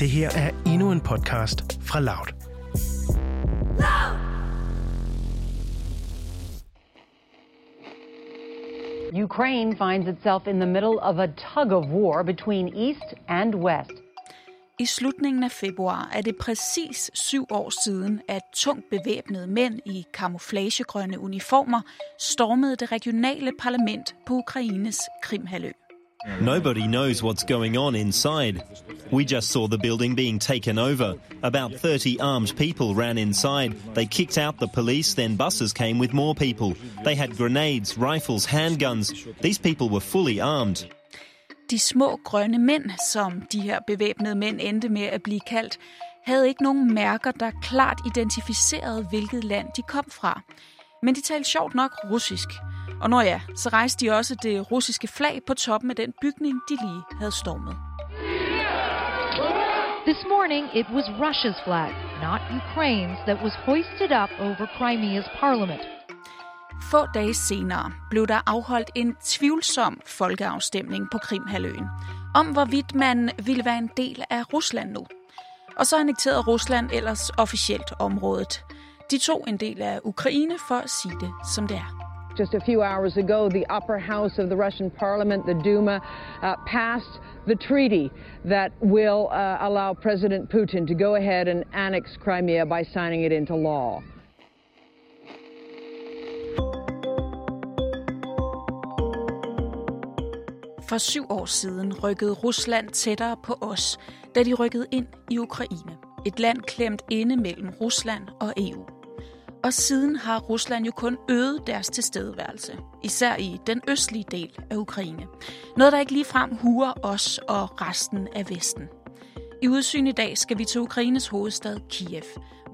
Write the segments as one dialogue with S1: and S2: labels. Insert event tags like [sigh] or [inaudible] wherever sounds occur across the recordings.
S1: Det her er endnu en podcast fra Loud.
S2: Ukraine finds itself in the middle of a tug of war between East and West.
S3: I slutningen af februar er det præcis syv år siden, at tungt bevæbnede mænd i kamuflagegrønne uniformer stormede det regionale parlament på Ukraines Krimhalø.
S4: Nobody knows what's going on inside. We just saw the building being taken over. About 30 armed people ran inside. They kicked out the police, then buses came with more people. They had grenades, rifles, handguns. These people were fully armed.
S3: De små grønne mænd, som de her bevæbnede mænd endte med at blive kaldt, havde ikke nogen mærker, der klart identificerede, hvilket land de kom fra. Men de talte sjovt nok russisk. Og når ja, så rejste de også det russiske flag på toppen af den bygning, de lige havde stormet.
S5: This morning, it was Russia's flag, not Ukraine's, that was hoisted up over Crimea's parliament.
S3: Få dage senere blev der afholdt en tvivlsom folkeafstemning på Krimhaløen om hvorvidt man ville være en del af Rusland nu. Og så annekterede Rusland ellers officielt området. De tog en del af Ukraine for at sige det, som det er.
S2: Just a few hours ago, the upper house of the Russian parliament, the Duma, uh, passed the treaty that will uh, allow President Putin to go ahead and annex Crimea by signing it into law.
S3: For syv år siden rykkede Rusland tættere på os, da de rykkede ind i Ukraine. Et land klemt inde mellem Rusland og EU. Og siden har Rusland jo kun øget deres tilstedeværelse, især i den østlige del af Ukraine. Noget, der ikke ligefrem huer os og resten af Vesten. I udsyn i dag skal vi til Ukraines hovedstad Kiev,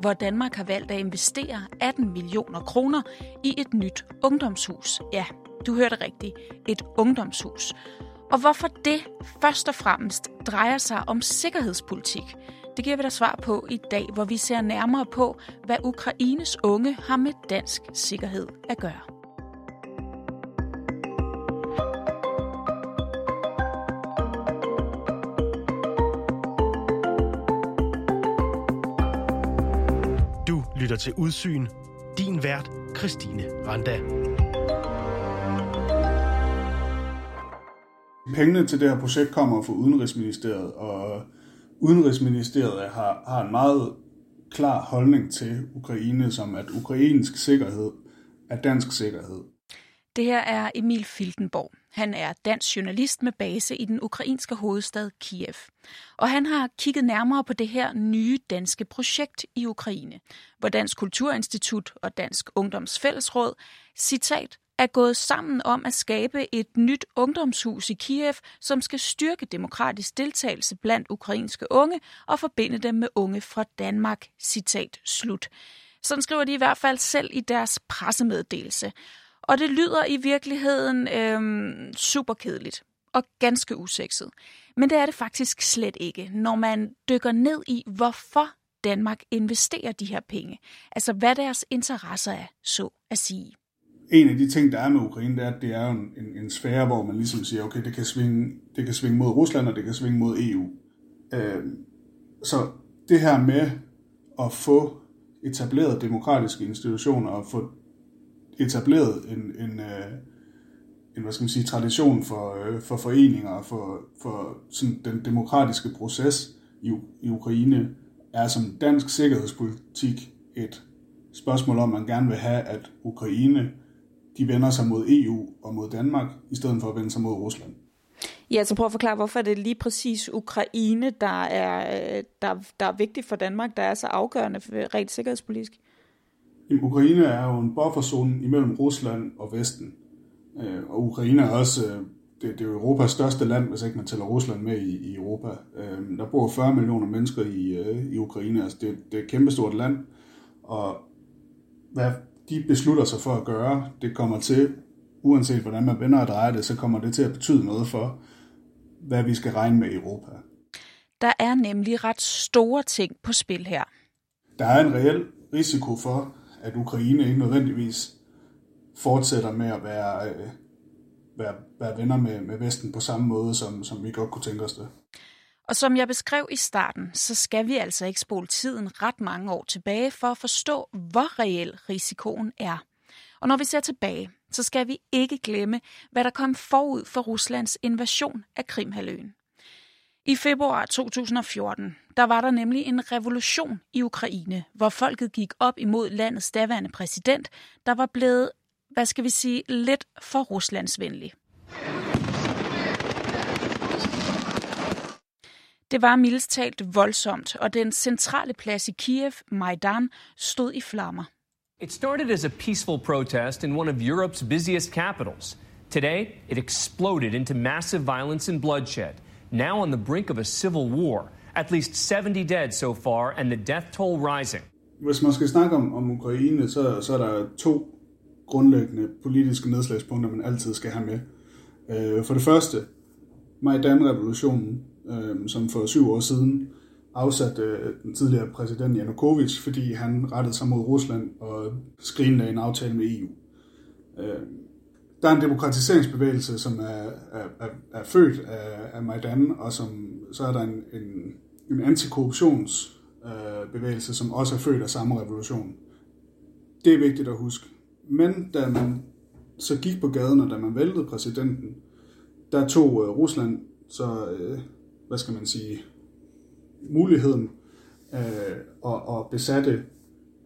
S3: hvor Danmark har valgt at investere 18 millioner kroner i et nyt ungdomshus. Ja, du hørte rigtigt. Et ungdomshus. Og hvorfor det først og fremmest drejer sig om sikkerhedspolitik, det giver vi dig svar på i dag, hvor vi ser nærmere på, hvad Ukraines unge har med dansk sikkerhed at gøre.
S1: Du lytter til Udsyn. Din vært, Christine Randa.
S6: Pengene til det her projekt kommer fra Udenrigsministeriet, og Udenrigsministeriet har, har en meget klar holdning til Ukraine, som at ukrainsk sikkerhed er dansk sikkerhed.
S3: Det her er Emil Filtenborg. Han er dansk journalist med base i den ukrainske hovedstad Kiev. Og han har kigget nærmere på det her nye danske projekt i Ukraine, hvor Dansk Kulturinstitut og Dansk Ungdomsfællesråd, citat, er gået sammen om at skabe et nyt ungdomshus i Kiev, som skal styrke demokratisk deltagelse blandt ukrainske unge og forbinde dem med unge fra Danmark. Citat slut. Sådan skriver de i hvert fald selv i deres pressemeddelelse. Og det lyder i virkeligheden øhm, super kedeligt og ganske usekset. Men det er det faktisk slet ikke, når man dykker ned i, hvorfor Danmark investerer de her penge. Altså hvad deres interesser er, så at sige
S6: en af de ting, der er med Ukraine, det er, at det er en, en, en sfære, hvor man ligesom siger, okay, det kan svinge, det kan svinge mod Rusland, og det kan svinge mod EU. Øh, så det her med at få etableret demokratiske institutioner og få etableret en, en, øh, en hvad skal man sige, tradition for, øh, for foreninger og for, for sådan den demokratiske proces i, i Ukraine, er som dansk sikkerhedspolitik et spørgsmål om, man gerne vil have, at Ukraine de vender sig mod EU og mod Danmark, i stedet for at vende sig mod Rusland.
S3: Ja, så prøv at forklare, hvorfor det er lige præcis Ukraine, der er, der, der er vigtigt for Danmark, der er så afgørende for rent sikkerhedspolitisk?
S6: Jamen, Ukraine er jo en bufferzone imellem Rusland og Vesten. Øh, og Ukraine er også øh, det, det er Europas største land, hvis ikke man tæller Rusland med i, i Europa. Øh, der bor 40 millioner mennesker i, i Ukraine. Altså det, det er et kæmpestort land. Og hvad de beslutter sig for at gøre, det kommer til, uanset hvordan man vender og drejer det, så kommer det til at betyde noget for, hvad vi skal regne med i Europa.
S3: Der er nemlig ret store ting på spil her.
S6: Der er en reel risiko for, at Ukraine ikke nødvendigvis fortsætter med at være, øh, være, være venner med, med Vesten på samme måde, som, som vi godt kunne tænke os det.
S3: Og som jeg beskrev i starten, så skal vi altså ikke spole tiden ret mange år tilbage for at forstå, hvor reel risikoen er. Og når vi ser tilbage, så skal vi ikke glemme, hvad der kom forud for Ruslands invasion af Krimhaløen. I februar 2014, der var der nemlig en revolution i Ukraine, hvor folket gik op imod landets daværende præsident, der var blevet, hvad skal vi sige, lidt for Ruslandsvenlig. Det var mildest talt voldsomt, og den centrale plads i Kiev, Majdan, stod i flammer.
S7: It started as a peaceful protest in one of Europe's busiest capitals. Today, it exploded into massive violence and bloodshed. Now on the brink of a civil war. At least 70 dead so far, and the death toll rising.
S6: Hvis man skal snakke om, om Ukraine, så, så er der to grundlæggende politiske nedslagspunkter, man altid skal have med. Øh, for det første, Majdan-revolutionen, øh, som for syv år siden afsatte øh, den tidligere præsident Janukovic, fordi han rettede sig mod Rusland og skrinlagde en aftale med EU. Øh, der er en demokratiseringsbevægelse, som er, er, er, er født af, af Majdan, og som, så er der en, en, en antikorruptionsbevægelse, øh, som også er født af samme revolution. Det er vigtigt at huske. Men da man så gik på gaden, og da man væltede præsidenten, der tog øh, Rusland så, øh, hvad skal man sige, muligheden øh, og, og besatte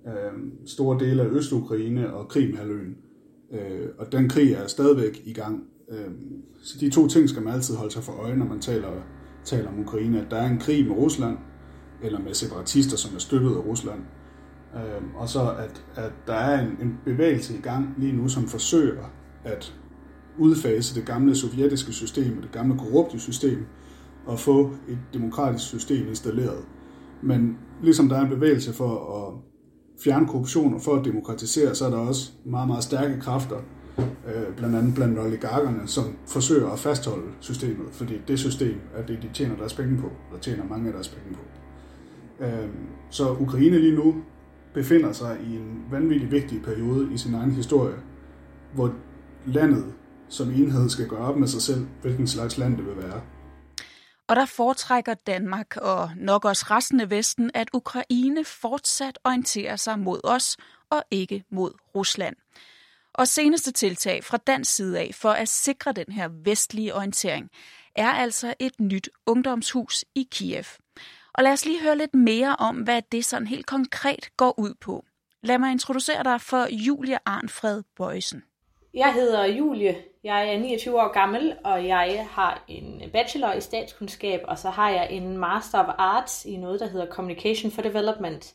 S6: øh, store dele af Øst-Ukraine og Krimhaløen. Øh, og den krig er stadigvæk i gang. Øh, så de to ting skal man altid holde sig for øje, når man taler, taler om Ukraine. At der er en krig med Rusland, eller med separatister, som er støttet af Rusland, Øh, og så at, at der er en, en bevægelse i gang lige nu, som forsøger at udfase det gamle sovjetiske system, det gamle korrupte system, at få et demokratisk system installeret. Men ligesom der er en bevægelse for at fjerne korruption og for at demokratisere, så er der også meget, meget stærke kræfter, øh, blandt andet blandt oligarkerne, som forsøger at fastholde systemet, fordi det system er det, de tjener deres penge på, og tjener mange af deres penge på. Øh, så Ukraine lige nu befinder sig i en vanvittig vigtig periode i sin egen historie, hvor landet som enhed skal gøre op med sig selv, hvilken slags land det vil være.
S3: Og der foretrækker Danmark og nok også resten af Vesten, at Ukraine fortsat orienterer sig mod os og ikke mod Rusland. Og seneste tiltag fra dansk side af for at sikre den her vestlige orientering er altså et nyt ungdomshus i Kiev. Og lad os lige høre lidt mere om, hvad det sådan helt konkret går ud på. Lad mig introducere dig for Julia Arnfred Bøjsen.
S8: Jeg hedder Julie, jeg er 29 år gammel, og jeg har en bachelor i statskundskab, og så har jeg en Master of Arts i noget, der hedder Communication for Development.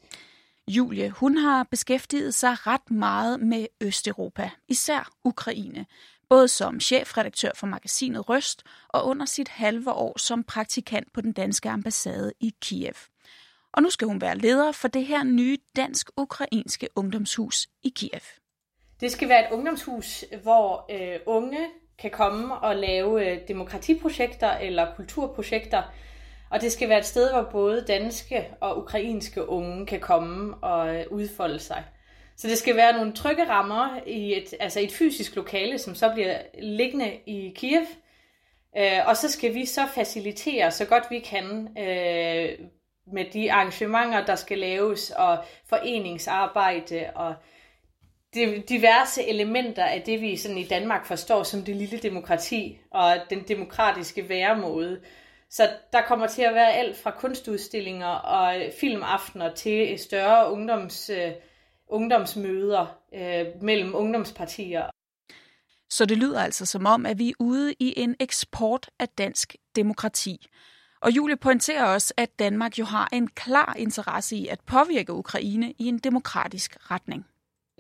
S3: Julie, hun har beskæftiget sig ret meget med Østeuropa, især Ukraine både som chefredaktør for magasinet Røst og under sit halve år som praktikant på den danske ambassade i Kiev. Og nu skal hun være leder for det her nye dansk-ukrainske ungdomshus i Kiev.
S8: Det skal være et ungdomshus, hvor øh, unge kan komme og lave øh, demokratiprojekter eller kulturprojekter. Og det skal være et sted, hvor både danske og ukrainske unge kan komme og øh, udfolde sig. Så det skal være nogle trygge rammer i et, altså et fysisk lokale, som så bliver liggende i Kiev. Øh, og så skal vi så facilitere så godt vi kan øh, med de arrangementer, der skal laves, og foreningsarbejde, og diverse elementer af det, vi sådan i Danmark forstår som det lille demokrati, og den demokratiske væremåde. Så der kommer til at være alt fra kunstudstillinger og filmaftener til større ungdoms... Øh, ungdomsmøder øh, mellem ungdomspartier.
S3: Så det lyder altså som om, at vi er ude i en eksport af dansk demokrati. Og Julie pointerer også, at Danmark jo har en klar interesse i at påvirke Ukraine i en demokratisk retning.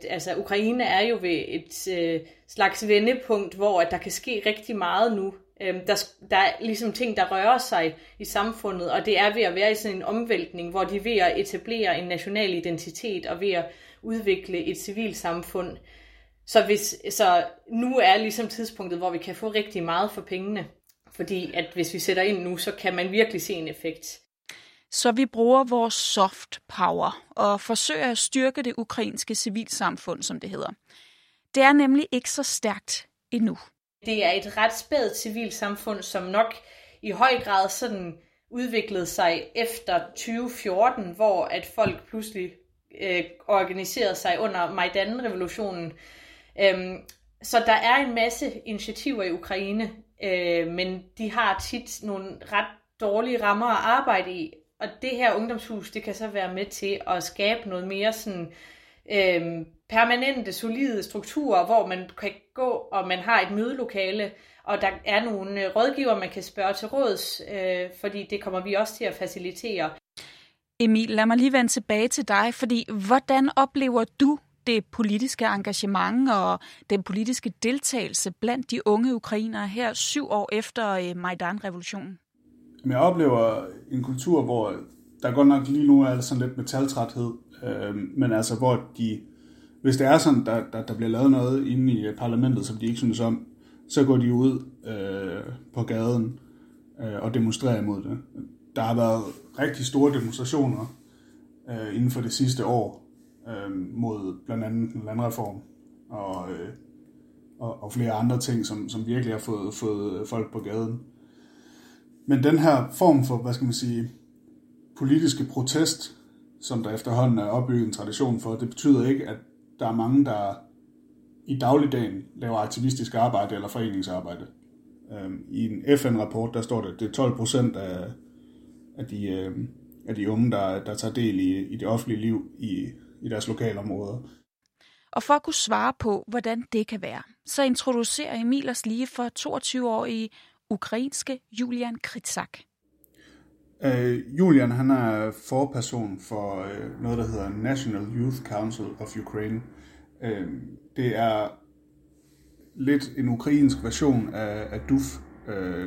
S8: Altså, Ukraine er jo ved et øh, slags vendepunkt, hvor at der kan ske rigtig meget nu. Øhm, der, der er ligesom ting, der rører sig i samfundet, og det er ved at være i sådan en omvæltning, hvor de er ved at etablere en national identitet og ved at udvikle et civilsamfund. Så, hvis, så nu er ligesom tidspunktet, hvor vi kan få rigtig meget for pengene. Fordi at hvis vi sætter ind nu, så kan man virkelig se en effekt.
S3: Så vi bruger vores soft power og forsøger at styrke det ukrainske civilsamfund, som det hedder. Det er nemlig ikke så stærkt endnu.
S8: Det er et ret spædt civilsamfund, som nok i høj grad sådan udviklede sig efter 2014, hvor at folk pludselig øh, organiserede sig under Majdan-revolutionen. Øhm, så der er en masse initiativer i Ukraine, øh, men de har tit nogle ret dårlige rammer at arbejde i. Og det her ungdomshus, det kan så være med til at skabe noget mere sådan øh, permanente, solide strukturer, hvor man kan gå, og man har et mødelokale, og der er nogle øh, rådgiver, man kan spørge til råds, øh, fordi det kommer vi også til at facilitere.
S3: Emil, lad mig lige vende tilbage til dig, fordi hvordan oplever du det politiske engagement og den politiske deltagelse blandt de unge ukrainere her syv år efter øh, Majdan-revolutionen?
S6: Men Jeg oplever en kultur, hvor der godt nok lige nu er sådan lidt metaltræthed, øh, men altså hvor de, hvis det er sådan, der, der, der bliver lavet noget inde i parlamentet, som de ikke synes om, så går de ud øh, på gaden øh, og demonstrerer imod det. Der har været rigtig store demonstrationer øh, inden for det sidste år øh, mod blandt andet en landreform og, øh, og, og flere andre ting, som, som virkelig har fået, fået folk på gaden. Men den her form for, hvad skal man sige, politiske protest, som der efterhånden er opbygget en tradition for, det betyder ikke, at der er mange, der i dagligdagen laver aktivistisk arbejde eller foreningsarbejde. Øhm, I en FN-rapport, der står det, at det er 12 procent af, af, de, øhm, af de unge, der, der tager del i, i det offentlige liv i, i deres lokalområder.
S3: Og for at kunne svare på, hvordan det kan være, så introducerer Emil os lige for 22-årige ukrainske Julian Kritsak.
S6: Uh, Julian han er forperson for øh, noget, der hedder National Youth Council of Ukraine. Uh, det er lidt en ukrainsk version af, af DUF,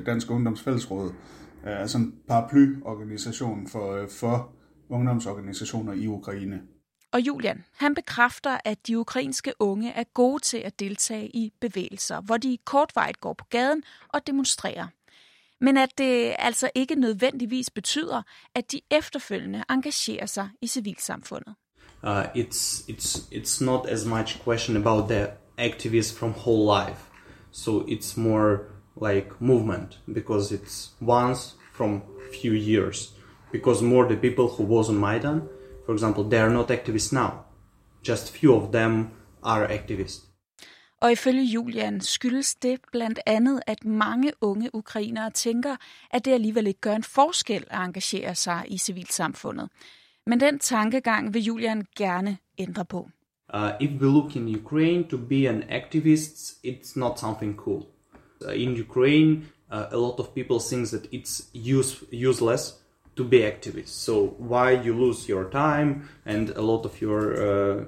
S6: Dansk Ungdomsfællesråd, altså en paraplyorganisation for, for ungdomsorganisationer i Ukraine.
S3: Og Julian, han bekræfter, at de ukrainske unge er gode til at deltage i bevægelser, hvor de kortvejt går på gaden og demonstrerer. Men at det altså ikke nødvendigvis betyder, at de efterfølgende engagerer sig i civilsamfundet.
S9: Uh, it's, it's, it's not as much question about the activists from whole life. So it's more like movement because it's once from few years. Because more the people who was on Maidan, for example, they are not activists now. Just few of them are activists.
S3: Og ifølge Julian skyldes det blandt andet, at mange unge ukrainere tænker, at det alligevel ikke gør en forskel at engagere sig i civilsamfundet. Men den tankegang vil Julian gerne ændre på.
S9: Uh, if we look in Ukraine to be an activist, it's not something cool. Uh, in Ukraine, uh, a lot of people think that it's use, useless to be activists. So why you lose your time and a lot of your uh,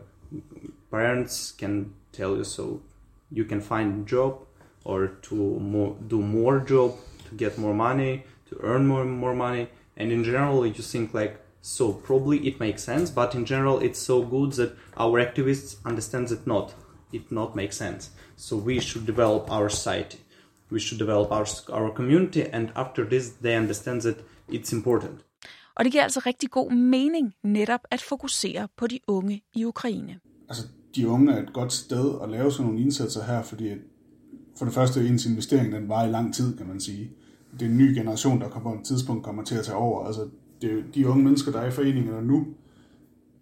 S9: parents can tell you so you can find job or to more, do more job to get more money to earn more more money. And in general you think like so probably it makes sense but in general it's so good that our activists understand that not it not makes sense. So we should develop our society. We should develop our, our community and after this they understand that it's important.
S3: Og det giver altså rigtig god mening netop at fokusere på de unge i Ukraine.
S6: Altså, de unge er et godt sted at lave sådan nogle indsatser her, fordi for det første, ens investering, den var i lang tid, kan man sige. Det er en ny generation, der kommer på et tidspunkt kommer til at tage over. Altså, det er de unge mennesker, der er i foreningerne nu,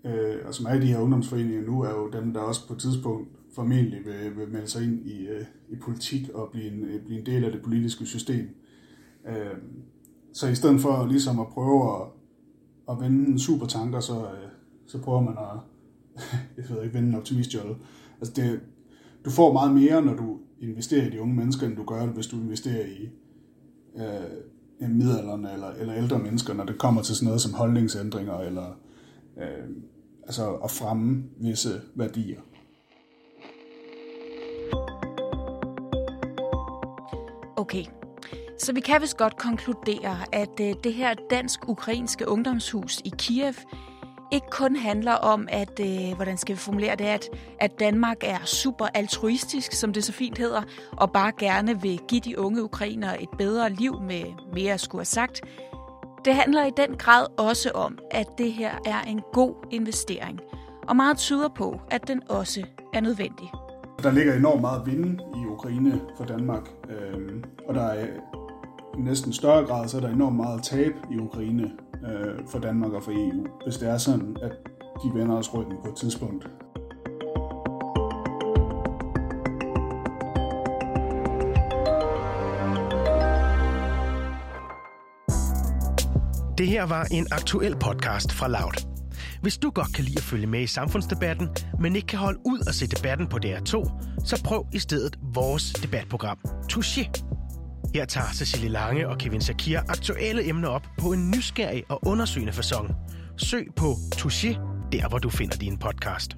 S6: øh, og som er i de her ungdomsforeninger nu, er jo dem, der også på et tidspunkt formentlig vil, vil melde sig ind i, øh, i politik og blive en, blive en del af det politiske system. Øh, så i stedet for ligesom at prøve at, at vende en supertanker, så, øh, så prøver man at [laughs] jeg ved ikke, vende en optimistjolle. Altså det, du får meget mere, når du investerer i de unge mennesker, end du gør, hvis du investerer i øh, middelalderne eller, eller ældre mennesker, når det kommer til sådan noget som holdningsændringer eller øh, altså at fremme visse værdier.
S3: Okay, så vi kan vist godt konkludere, at øh, det her dansk-ukrainske ungdomshus i Kiev ikke kun handler om, at, øh, hvordan skal vi formulere det, at, at Danmark er super altruistisk, som det så fint hedder, og bare gerne vil give de unge ukrainere et bedre liv med mere at skulle have sagt. Det handler i den grad også om, at det her er en god investering, og meget tyder på, at den også er nødvendig.
S6: Der ligger enormt meget vinde i Ukraine for Danmark, øh, og der er næsten større grad, så er der enormt meget tab i Ukraine øh, for Danmark og for EU, hvis det er sådan, at de vender os ryggen på et tidspunkt.
S1: Det her var en aktuel podcast fra Loud. Hvis du godt kan lide at følge med i samfundsdebatten, men ikke kan holde ud og se debatten på DR2, så prøv i stedet vores debatprogram, Touché. Her tager Cecilie Lange og Kevin Sakir aktuelle emner op på en nysgerrig og undersøgende façon. Søg på Touché, der hvor du finder din podcast.